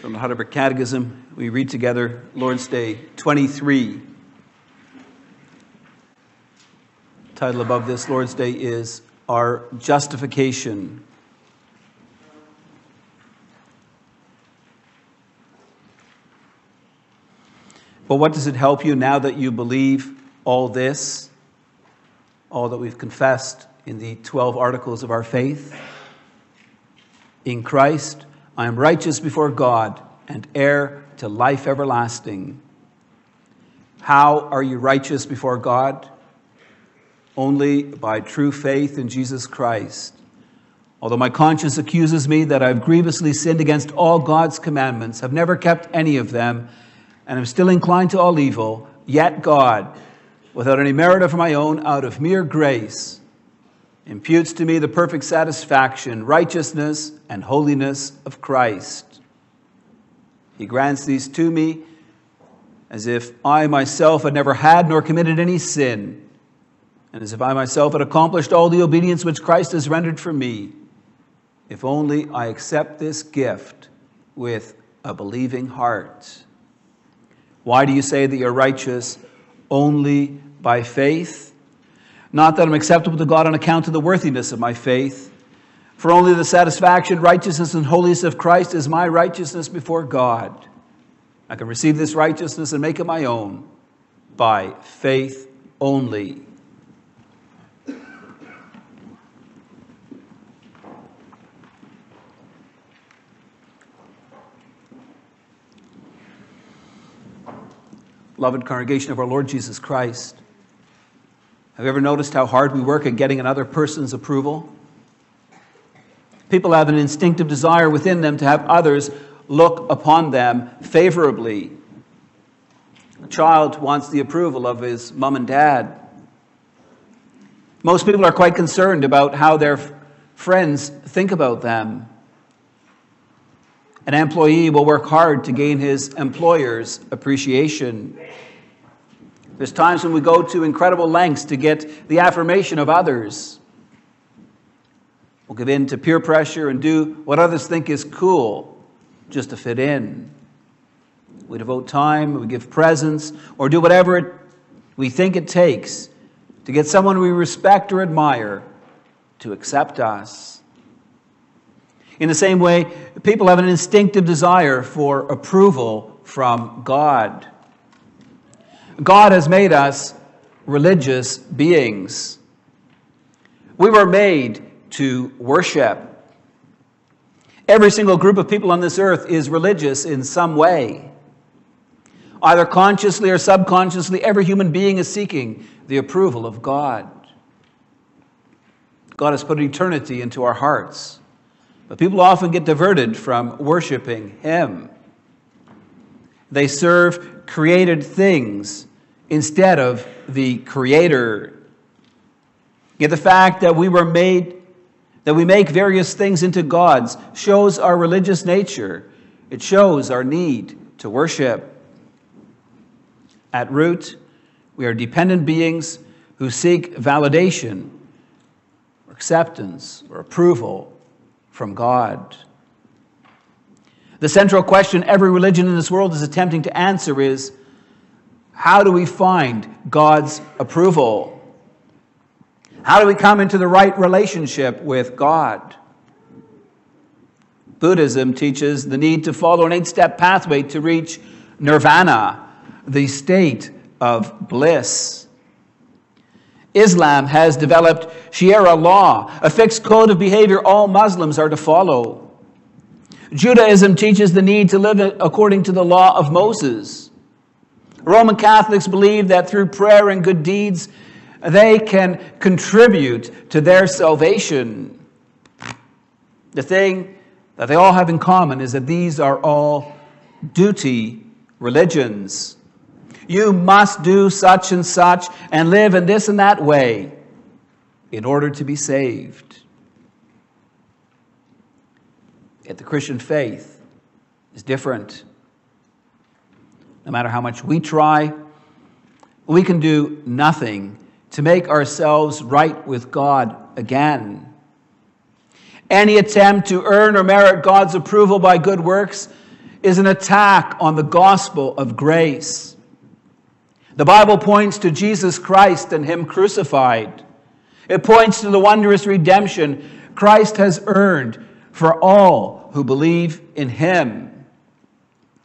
From the Heidelberg Catechism, we read together Lord's Day 23. title above this Lord's Day is Our Justification. But what does it help you now that you believe all this, all that we've confessed in the 12 articles of our faith? In Christ, I am righteous before God and heir to life everlasting. How are you righteous before God? Only by true faith in Jesus Christ. Although my conscience accuses me that I've grievously sinned against all God's commandments, have never kept any of them, and am still inclined to all evil, yet God, without any merit of my own, out of mere grace, imputes to me the perfect satisfaction, righteousness, and holiness of Christ. He grants these to me as if I myself had never had nor committed any sin, and as if I myself had accomplished all the obedience which Christ has rendered for me, if only I accept this gift with a believing heart. Why do you say that you're righteous only by faith? Not that I'm acceptable to God on account of the worthiness of my faith, for only the satisfaction, righteousness, and holiness of Christ is my righteousness before God. I can receive this righteousness and make it my own by faith only. Loved congregation of our Lord Jesus Christ, have you ever noticed how hard we work at getting another person's approval? People have an instinctive desire within them to have others look upon them favorably. A child wants the approval of his mom and dad. Most people are quite concerned about how their friends think about them. An employee will work hard to gain his employer's appreciation. There's times when we go to incredible lengths to get the affirmation of others. We'll give in to peer pressure and do what others think is cool just to fit in. We devote time, we give presents, or do whatever it, we think it takes to get someone we respect or admire to accept us. In the same way, people have an instinctive desire for approval from God. God has made us religious beings. We were made to worship. Every single group of people on this earth is religious in some way. Either consciously or subconsciously, every human being is seeking the approval of God. God has put eternity into our hearts. But people often get diverted from worshiping Him. They serve created things instead of the Creator. Yet the fact that we were made, that we make various things into gods, shows our religious nature. It shows our need to worship. At root, we are dependent beings who seek validation, or acceptance, or approval from God. The central question every religion in this world is attempting to answer is how do we find God's approval? How do we come into the right relationship with God? Buddhism teaches the need to follow an eight step pathway to reach nirvana, the state of bliss. Islam has developed Sharia law, a fixed code of behavior all Muslims are to follow. Judaism teaches the need to live according to the law of Moses. Roman Catholics believe that through prayer and good deeds, they can contribute to their salvation. The thing that they all have in common is that these are all duty religions. You must do such and such and live in this and that way in order to be saved. Yet the Christian faith is different no matter how much we try, we can do nothing to make ourselves right with God again. Any attempt to earn or merit God's approval by good works is an attack on the gospel of grace. The Bible points to Jesus Christ and Him crucified. It points to the wondrous redemption Christ has earned for all who believe in Him.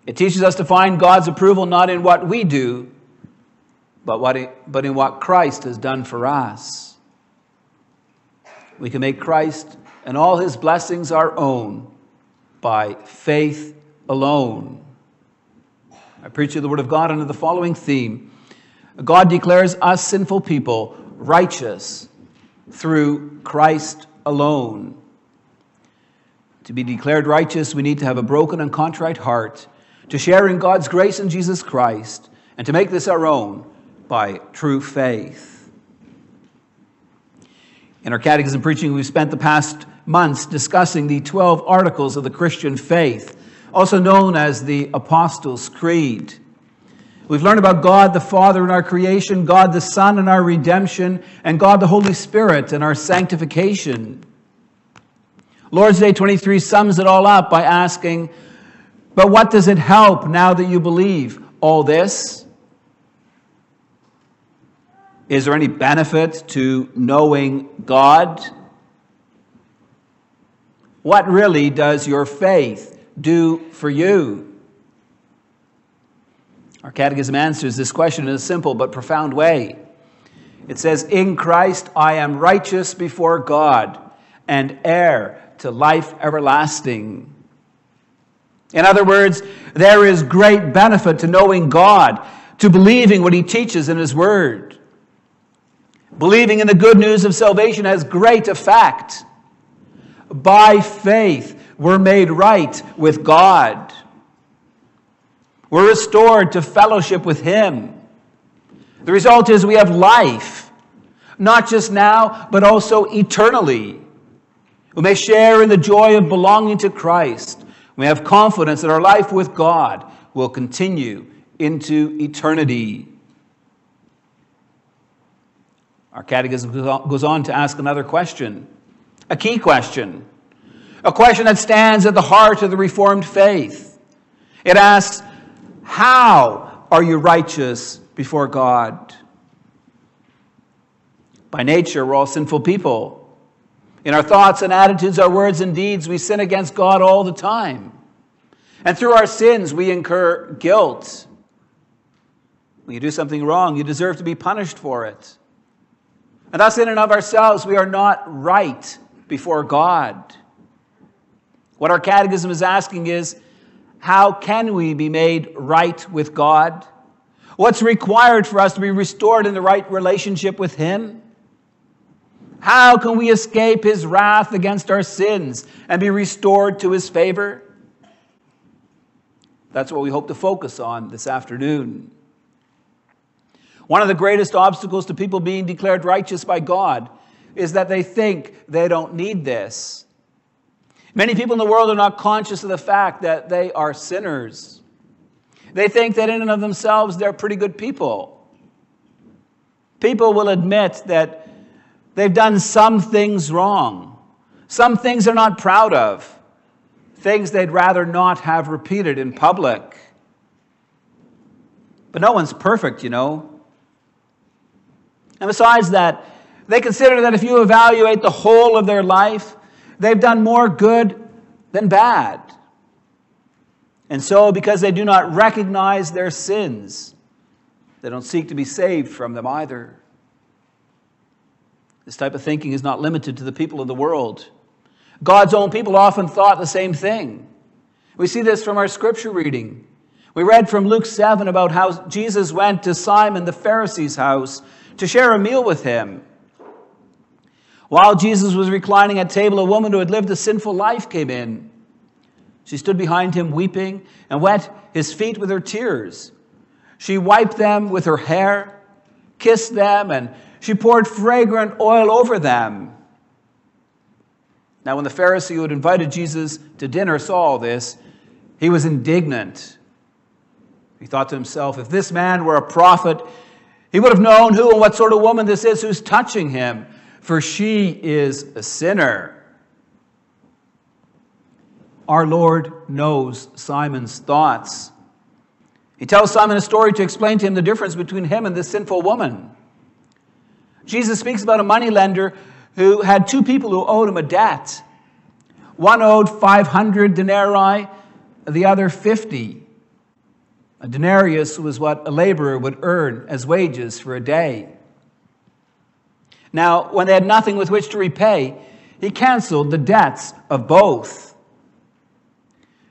It teaches us to find God's approval not in what we do, but, what he, but in what Christ has done for us. We can make Christ and all His blessings our own by faith alone. I preach you the Word of God under the following theme God declares us sinful people righteous through Christ alone. To be declared righteous, we need to have a broken and contrite heart, to share in God's grace in Jesus Christ, and to make this our own by true faith. In our catechism preaching, we've spent the past months discussing the 12 articles of the Christian faith, also known as the Apostles' Creed. We've learned about God the Father in our creation, God the Son in our redemption, and God the Holy Spirit in our sanctification. Lord's Day 23 sums it all up by asking, But what does it help now that you believe all this? Is there any benefit to knowing God? What really does your faith do for you? Our catechism answers this question in a simple but profound way. It says, In Christ I am righteous before God and heir to life everlasting. In other words, there is great benefit to knowing God, to believing what He teaches in His Word. Believing in the good news of salvation has great effect. By faith, we're made right with God. We're restored to fellowship with Him. The result is we have life, not just now, but also eternally. We may share in the joy of belonging to Christ. We have confidence that our life with God will continue into eternity. Our catechism goes on to ask another question, a key question, a question that stands at the heart of the Reformed faith. It asks, how are you righteous before God? By nature, we're all sinful people. In our thoughts and attitudes, our words and deeds, we sin against God all the time. And through our sins, we incur guilt. When you do something wrong, you deserve to be punished for it. And thus, in and of ourselves, we are not right before God. What our catechism is asking is how can we be made right with God? What's required for us to be restored in the right relationship with Him? How can we escape His wrath against our sins and be restored to His favor? That's what we hope to focus on this afternoon. One of the greatest obstacles to people being declared righteous by God is that they think they don't need this. Many people in the world are not conscious of the fact that they are sinners. They think that in and of themselves they're pretty good people. People will admit that they've done some things wrong, some things they're not proud of, things they'd rather not have repeated in public. But no one's perfect, you know. And besides that, they consider that if you evaluate the whole of their life, They've done more good than bad. And so, because they do not recognize their sins, they don't seek to be saved from them either. This type of thinking is not limited to the people of the world. God's own people often thought the same thing. We see this from our scripture reading. We read from Luke 7 about how Jesus went to Simon the Pharisee's house to share a meal with him. While Jesus was reclining at table, a woman who had lived a sinful life came in. She stood behind him weeping and wet his feet with her tears. She wiped them with her hair, kissed them, and she poured fragrant oil over them. Now, when the Pharisee who had invited Jesus to dinner saw all this, he was indignant. He thought to himself, if this man were a prophet, he would have known who and what sort of woman this is who's touching him for she is a sinner. our Lord knows Simon's thoughts. He tells Simon a story to explain to him the difference between him and this sinful woman. Jesus speaks about a moneylender who had two people who owed him a debt. One owed 500 denarii, the other 50. A denarius was what a laborer would earn as wages for a day. Now, when they had nothing with which to repay, he canceled the debts of both.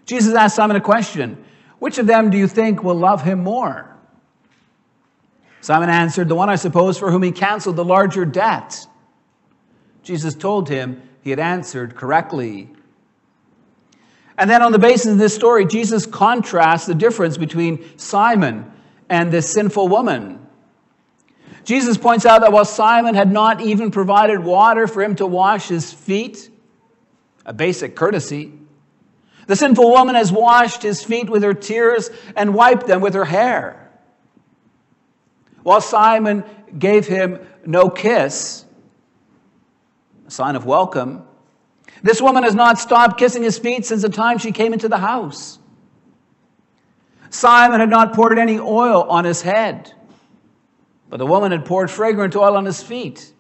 Jesus asked Simon a question Which of them do you think will love him more? Simon answered, The one, I suppose, for whom he canceled the larger debt. Jesus told him he had answered correctly. And then, on the basis of this story, Jesus contrasts the difference between Simon and this sinful woman. Jesus points out that while Simon had not even provided water for him to wash his feet, a basic courtesy, the sinful woman has washed his feet with her tears and wiped them with her hair. While Simon gave him no kiss, a sign of welcome, this woman has not stopped kissing his feet since the time she came into the house. Simon had not poured any oil on his head, but the woman had poured fragrant oil on his feet.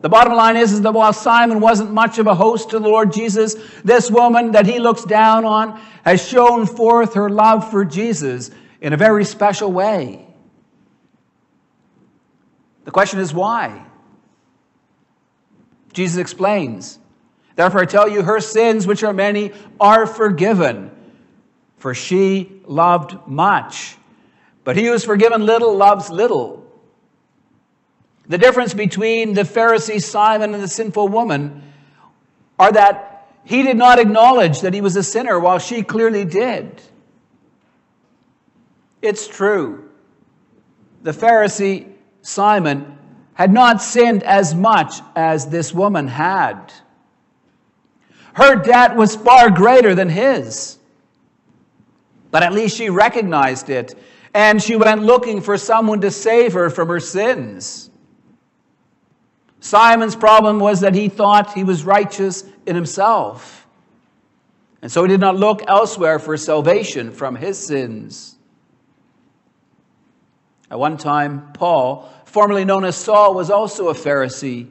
The bottom line is, is that while Simon wasn't much of a host to the Lord Jesus, this woman that he looks down on has shown forth her love for Jesus in a very special way. The question is why? Jesus explains. Therefore, I tell you, her sins, which are many, are forgiven, for she loved much. But he who is forgiven little loves little. The difference between the Pharisee Simon and the sinful woman are that he did not acknowledge that he was a sinner while she clearly did. It's true. The Pharisee Simon had not sinned as much as this woman had. Her debt was far greater than his. But at least she recognized it, and she went looking for someone to save her from her sins. Simon's problem was that he thought he was righteous in himself. And so he did not look elsewhere for salvation from his sins. At one time, Paul, formerly known as Saul, was also a Pharisee.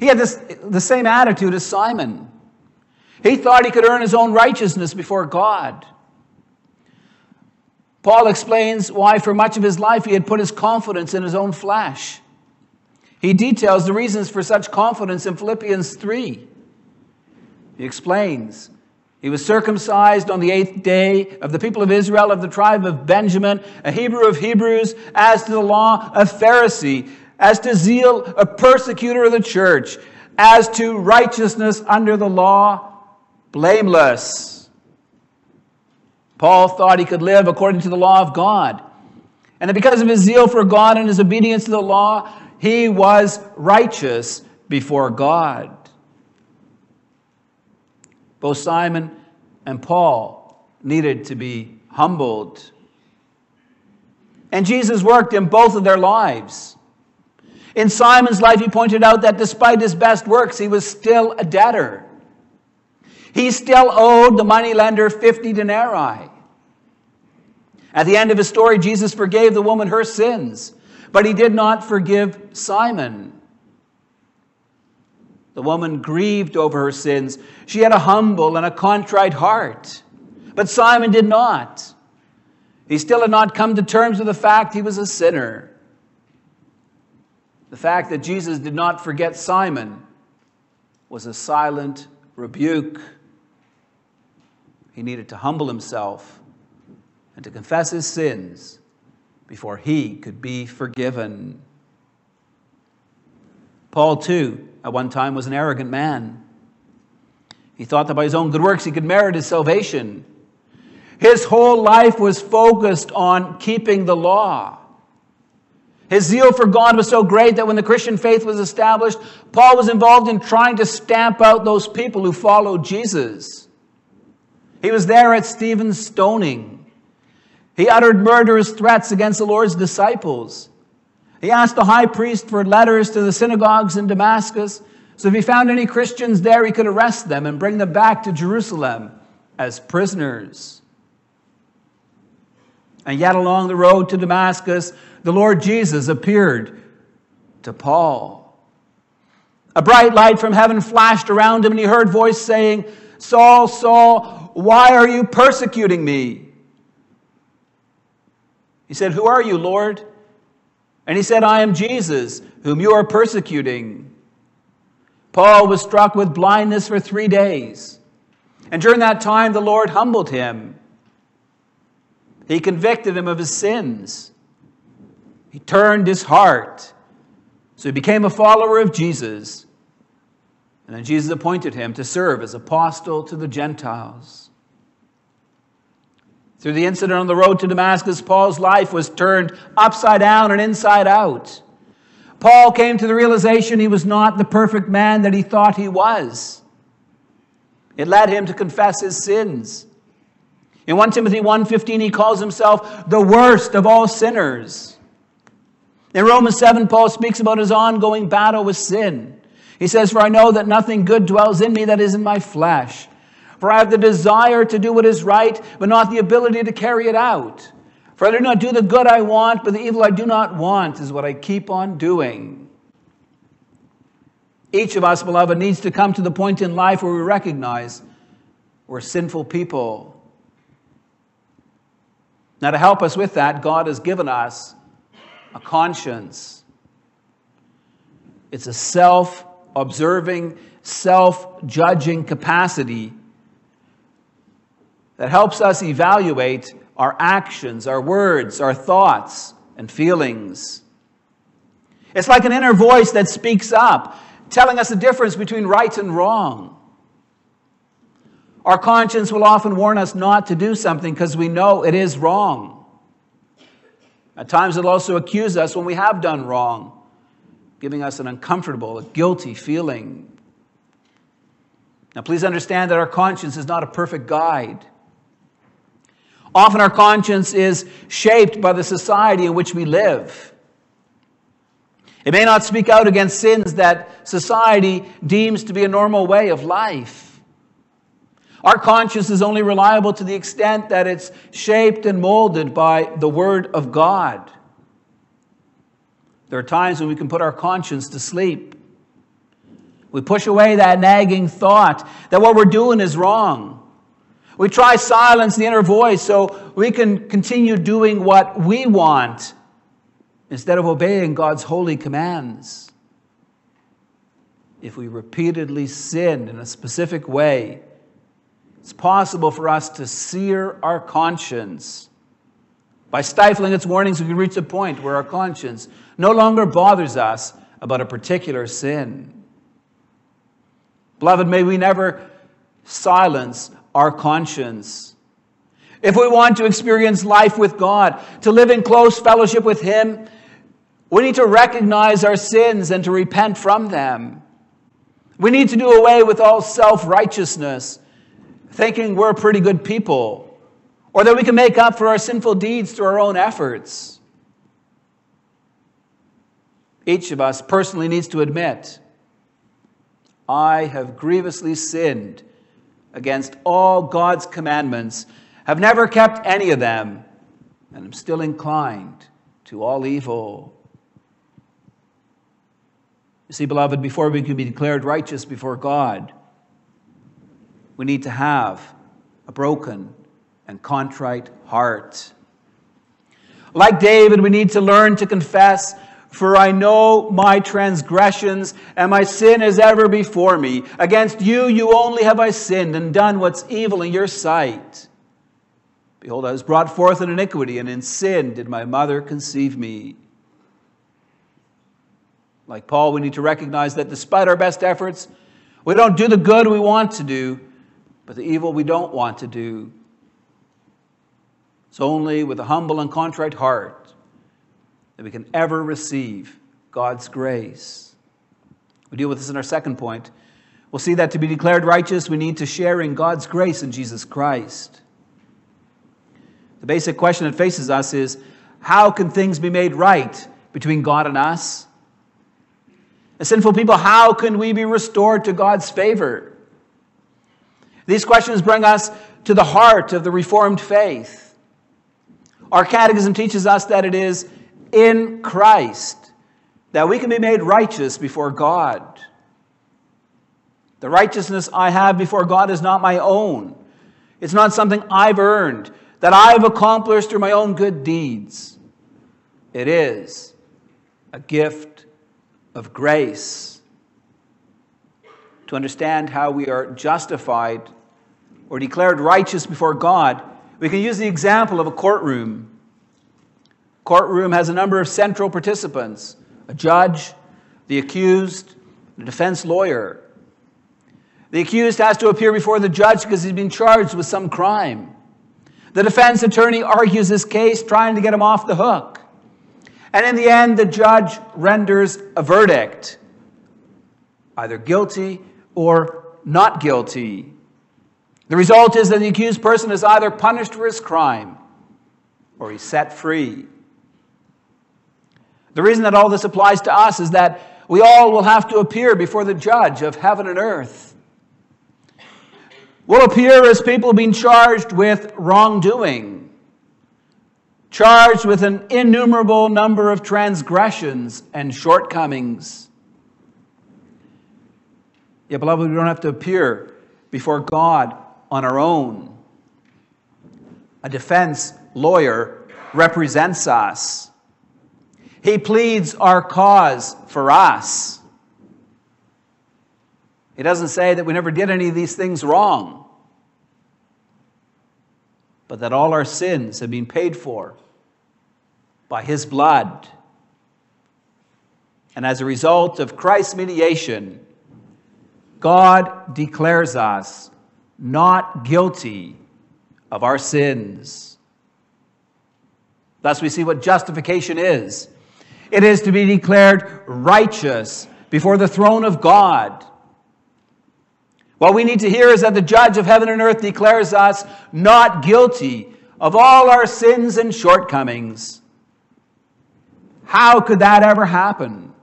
He had this, the same attitude as Simon. He thought he could earn his own righteousness before God. Paul explains why, for much of his life, he had put his confidence in his own flesh. He details the reasons for such confidence in Philippians 3. He explains he was circumcised on the eighth day of the people of Israel, of the tribe of Benjamin, a Hebrew of Hebrews, as to the law, a Pharisee, as to zeal, a persecutor of the church, as to righteousness under the law, blameless. Paul thought he could live according to the law of God. And that because of his zeal for God and his obedience to the law, he was righteous before God. Both Simon and Paul needed to be humbled. And Jesus worked in both of their lives. In Simon's life, he pointed out that despite his best works, he was still a debtor. He still owed the moneylender 50 denarii. At the end of his story, Jesus forgave the woman her sins but he did not forgive Simon. The woman grieved over her sins. She had a humble and a contrite heart, but Simon did not. He still had not come to terms with the fact he was a sinner. The fact that Jesus did not forget Simon was a silent rebuke. He needed to humble himself and to confess his sins before he could be forgiven. Paul, too, at one time was an arrogant man. He thought that by his own good works he could merit his salvation. His whole life was focused on keeping the law. His zeal for God was so great that when the Christian faith was established, Paul was involved in trying to stamp out those people who followed Jesus. He was there at Stephen's stoning. He uttered murderous threats against the Lord's disciples. He asked the high priest for letters to the synagogues in Damascus, So if he found any Christians there, he could arrest them and bring them back to Jerusalem as prisoners. And yet, along the road to Damascus, the Lord Jesus appeared to Paul. A bright light from heaven flashed around him, and he heard a voice saying, Saul, Saul, why are you persecuting me? He said, Who are you, Lord? And he said, I am Jesus, whom you are persecuting. Paul was struck with blindness for three days. And during that time, the Lord humbled him. He convicted him of his sins. He turned his heart. So he became a follower of Jesus. And then Jesus appointed him to serve as apostle to the Gentiles. Through the incident on the road to Damascus, Paul's life was turned upside down and inside out. Paul came to the realization he was not the perfect man that he thought he was. It led him to confess his sins. In 1 Timothy 1:15 he calls himself the worst of all sinners. In Romans 7 Paul speaks about his ongoing battle with sin. He says, "For I know that nothing good dwells in me that is in my flesh." For I have the desire to do what is right, but not the ability to carry it out. For I do not do the good I want, but the evil I do not want is what I keep on doing. Each of us, beloved, needs to come to the point in life where we recognize we're sinful people. Now, to help us with that, God has given us a conscience. It's a self observing, self judging capacity that helps us evaluate our actions, our words, our thoughts, and feelings. It's like an inner voice that speaks up, telling us the difference between right and wrong. Our conscience will often warn us not to do something because we know it is wrong. At times, it'll also accuse us when we have done wrong, giving us an uncomfortable, a guilty feeling. Now, please understand that our conscience is not a perfect guide. Often our conscience is shaped by the society in which we live. It may not speak out against sins that society deems to be a normal way of life. Our conscience is only reliable to the extent that it's shaped and molded by the Word of God. There are times when we can put our conscience to sleep. We push away that nagging thought that what we're doing is wrong. We try silence the inner voice so we can continue doing what we want instead of obeying God's holy commands. If we repeatedly sin in a specific way, it's possible for us to sear our conscience. By stifling its warnings, we can reach a point where our conscience no longer bothers us about a particular sin. Beloved, may we never silence our conscience. If we want to experience life with God, to live in close fellowship with Him, we need to recognize our sins and to repent from them. We need to do away with all self righteousness, thinking we're pretty good people, or that we can make up for our sinful deeds through our own efforts. Each of us personally needs to admit, I have grievously sinned against all God's commandments, have never kept any of them, and am still inclined to all evil. You see, beloved, before we can be declared righteous before God, we need to have a broken and contrite heart. Like David, we need to learn to confess for I know my transgressions, and my sin is ever before me. Against you, you only have I sinned and done what's evil in your sight. Behold, I was brought forth in iniquity, and in sin did my mother conceive me. Like Paul, we need to recognize that despite our best efforts, we don't do the good we want to do, but the evil we don't want to do. It's only with a humble and contrite heart that we can ever receive God's grace. We deal with this in our second point. We'll see that to be declared righteous, we need to share in God's grace in Jesus Christ. The basic question that faces us is how can things be made right between God and us? As sinful people, how can we be restored to God's favor? These questions bring us to the heart of the Reformed faith. Our catechism teaches us that it is in Christ that we can be made righteous before God. The righteousness I have before God is not my own. It's not something I've earned, that I've accomplished through my own good deeds. It is a gift of grace. To understand how we are justified or declared righteous before God, we can use the example of a courtroom. Courtroom has a number of central participants a judge, the accused, the defense lawyer. The accused has to appear before the judge because he's been charged with some crime. The defense attorney argues his case, trying to get him off the hook. And in the end, the judge renders a verdict either guilty or not guilty. The result is that the accused person is either punished for his crime or he's set free. The reason that all this applies to us is that we all will have to appear before the judge of heaven and earth. We'll appear as people being charged with wrongdoing, charged with an innumerable number of transgressions and shortcomings. Yet, beloved, we don't have to appear before God on our own. A defense lawyer represents us. He pleads our cause for us. He doesn't say that we never did any of these things wrong, but that all our sins have been paid for by His blood. And as a result of Christ's mediation, God declares us not guilty of our sins. Thus, we see what justification is it is to be declared righteous before the throne of God. What we need to hear is that the judge of heaven and earth declares us not guilty of all our sins and shortcomings. How could that ever happen?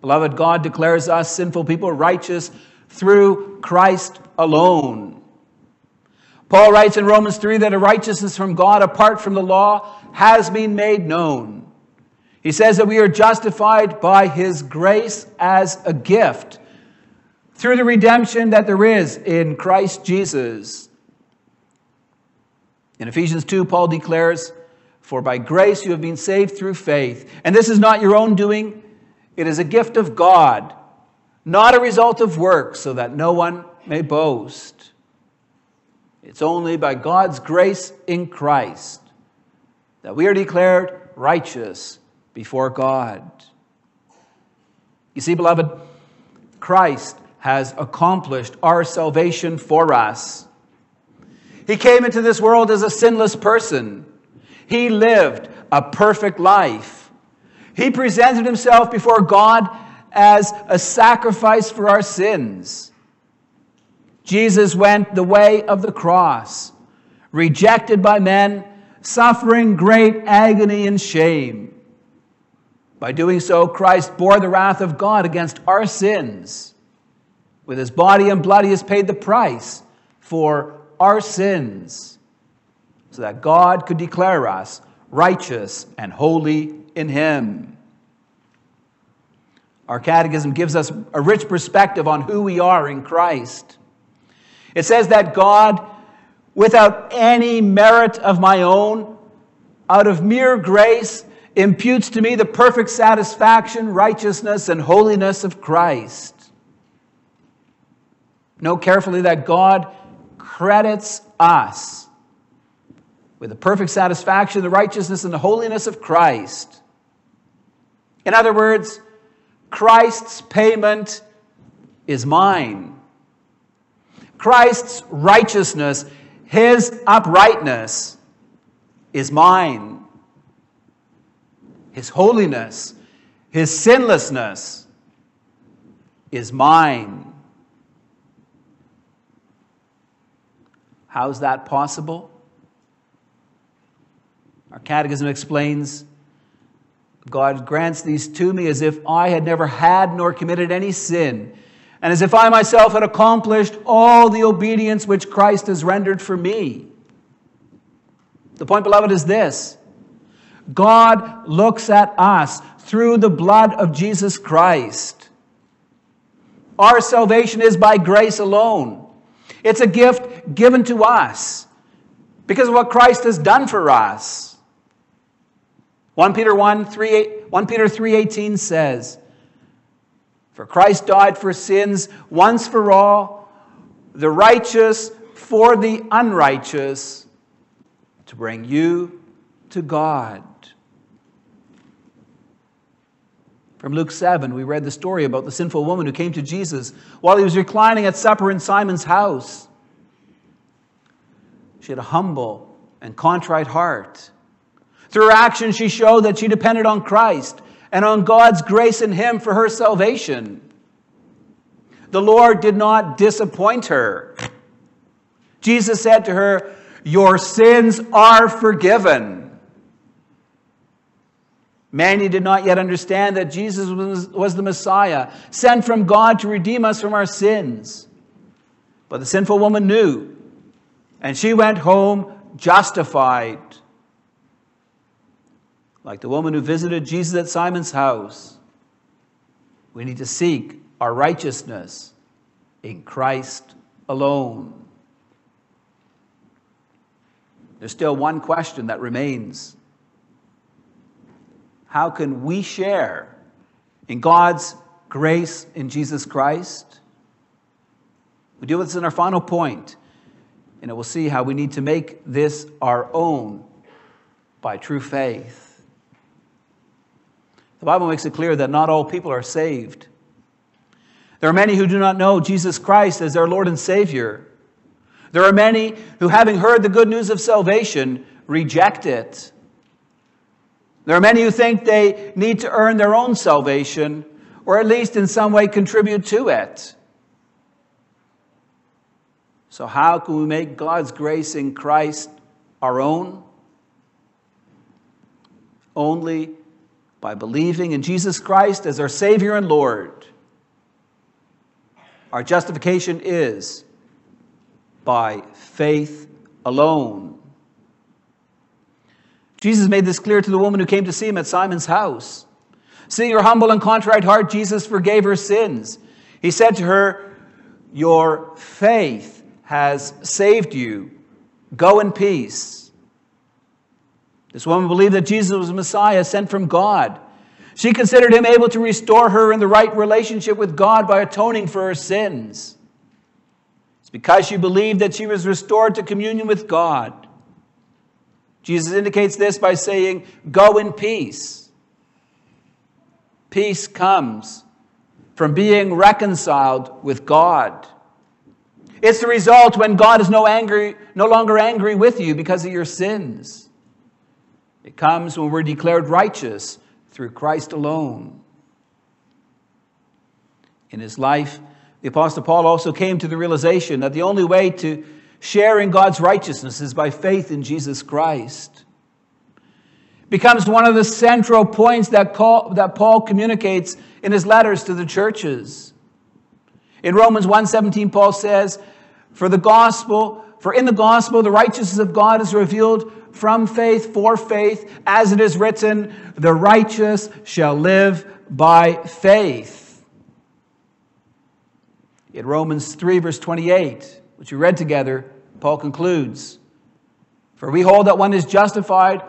Beloved, God declares us sinful people righteous through Christ alone. Paul writes in Romans 3 that a righteousness from God apart from the law has been made known. He says that we are justified by his grace as a gift through the redemption that there is in Christ Jesus. In Ephesians 2, Paul declares, For by grace you have been saved through faith. And this is not your own doing, it is a gift of God, not a result of works, so that no one may boast. It's only by God's grace in Christ that we are declared righteous before God. You see, beloved, Christ has accomplished our salvation for us. He came into this world as a sinless person. He lived a perfect life. He presented himself before God as a sacrifice for our sins. Jesus went the way of the cross, rejected by men, suffering great agony and shame. By doing so, Christ bore the wrath of God against our sins. With his body and blood, he has paid the price for our sins, so that God could declare us righteous and holy in him. Our catechism gives us a rich perspective on who we are in Christ. It says that God, without any merit of my own, out of mere grace, imputes to me the perfect satisfaction, righteousness, and holiness of Christ. Note carefully that God credits us with the perfect satisfaction, the righteousness, and the holiness of Christ. In other words, Christ's payment is mine. Christ's righteousness, his uprightness, is mine. His holiness, His sinlessness is mine. How is that possible? Our catechism explains God grants these to me as if I had never had nor committed any sin, and as if I myself had accomplished all the obedience which Christ has rendered for me. The point, beloved, is this God looks at us through the blood of Jesus Christ. Our salvation is by grace alone. It's a gift given to us because of what Christ has done for us. 1 Peter 1, 3, 1 Peter 3:18 says, "For Christ died for sins once for all, the righteous for the unrighteous, to bring you to God." From Luke 7, we read the story about the sinful woman who came to Jesus while he was reclining at supper in Simon's house. She had a humble and contrite heart. Through her actions, she showed that she depended on Christ and on God's grace in him for her salvation. The Lord did not disappoint her. Jesus said to her, Your sins are forgiven. Many did not yet understand that Jesus was, was the Messiah, sent from God to redeem us from our sins. But the sinful woman knew, and she went home justified. Like the woman who visited Jesus at Simon's house, we need to seek our righteousness in Christ alone. There's still one question that remains how can we share in God's grace in Jesus Christ? We deal with this in our final point, and we'll see how we need to make this our own by true faith. The Bible makes it clear that not all people are saved. There are many who do not know Jesus Christ as their Lord and Savior. There are many who, having heard the good news of salvation, reject it. There are many who think they need to earn their own salvation, or at least in some way contribute to it. So, how can we make God's grace in Christ our own? Only by believing in Jesus Christ as our Savior and Lord. Our justification is by faith alone. Jesus made this clear to the woman who came to see him at Simon's house. Seeing her humble and contrite heart, Jesus forgave her sins. He said to her, Your faith has saved you. Go in peace. This woman believed that Jesus was Messiah sent from God. She considered him able to restore her in the right relationship with God by atoning for her sins. It's because she believed that she was restored to communion with God Jesus indicates this by saying, Go in peace. Peace comes from being reconciled with God. It's the result when God is no, angry, no longer angry with you because of your sins. It comes when we're declared righteous through Christ alone. In his life, the Apostle Paul also came to the realization that the only way to sharing God's righteousness is by faith in Jesus Christ. Becomes one of the central points that, call, that Paul communicates in his letters to the churches. In Romans 1:17 Paul says, "For the gospel, for in the gospel the righteousness of God is revealed from faith for faith, as it is written, the righteous shall live by faith." In Romans 3 verse 28, which we read together, Paul concludes For we hold that one is justified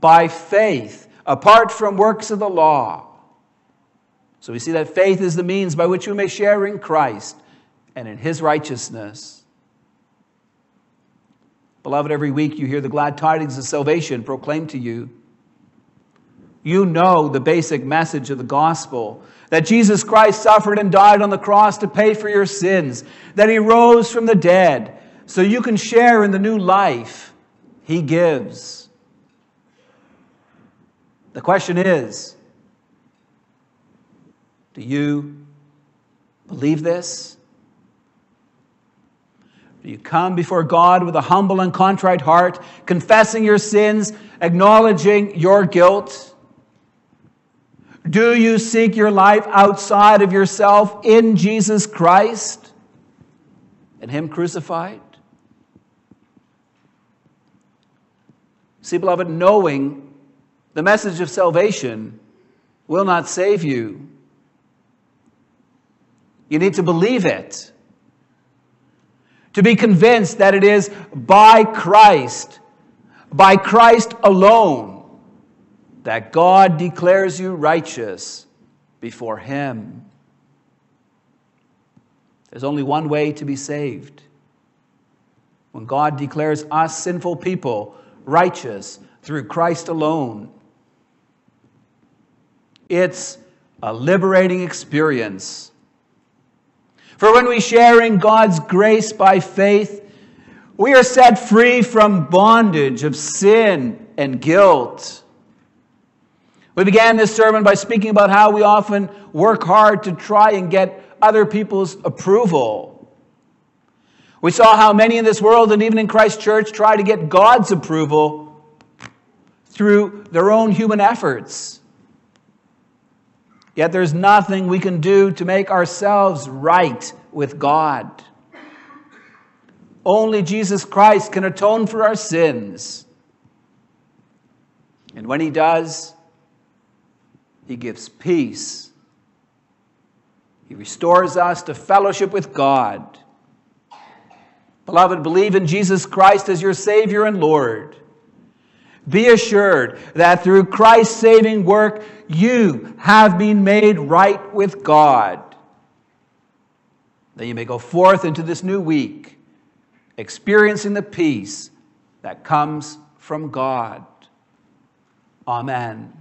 by faith, apart from works of the law. So we see that faith is the means by which we may share in Christ and in his righteousness. Beloved, every week you hear the glad tidings of salvation proclaimed to you. You know the basic message of the gospel that Jesus Christ suffered and died on the cross to pay for your sins, that he rose from the dead so you can share in the new life He gives. The question is do you believe this? Do you come before God with a humble and contrite heart, confessing your sins, acknowledging your guilt? Do you seek your life outside of yourself in Jesus Christ and Him crucified? See, beloved, knowing the message of salvation will not save you. You need to believe it. To be convinced that it is by Christ, by Christ alone, that God declares you righteous before Him. There's only one way to be saved. When God declares us sinful people righteous through Christ alone, it's a liberating experience. For when we share in God's grace by faith, we are set free from bondage of sin and guilt. We began this sermon by speaking about how we often work hard to try and get other people's approval. We saw how many in this world and even in Christ Church try to get God's approval through their own human efforts. Yet there's nothing we can do to make ourselves right with God. Only Jesus Christ can atone for our sins. And when He does, he gives peace. He restores us to fellowship with God. Beloved, believe in Jesus Christ as your Savior and Lord. Be assured that through Christ's saving work, you have been made right with God. That you may go forth into this new week, experiencing the peace that comes from God. Amen.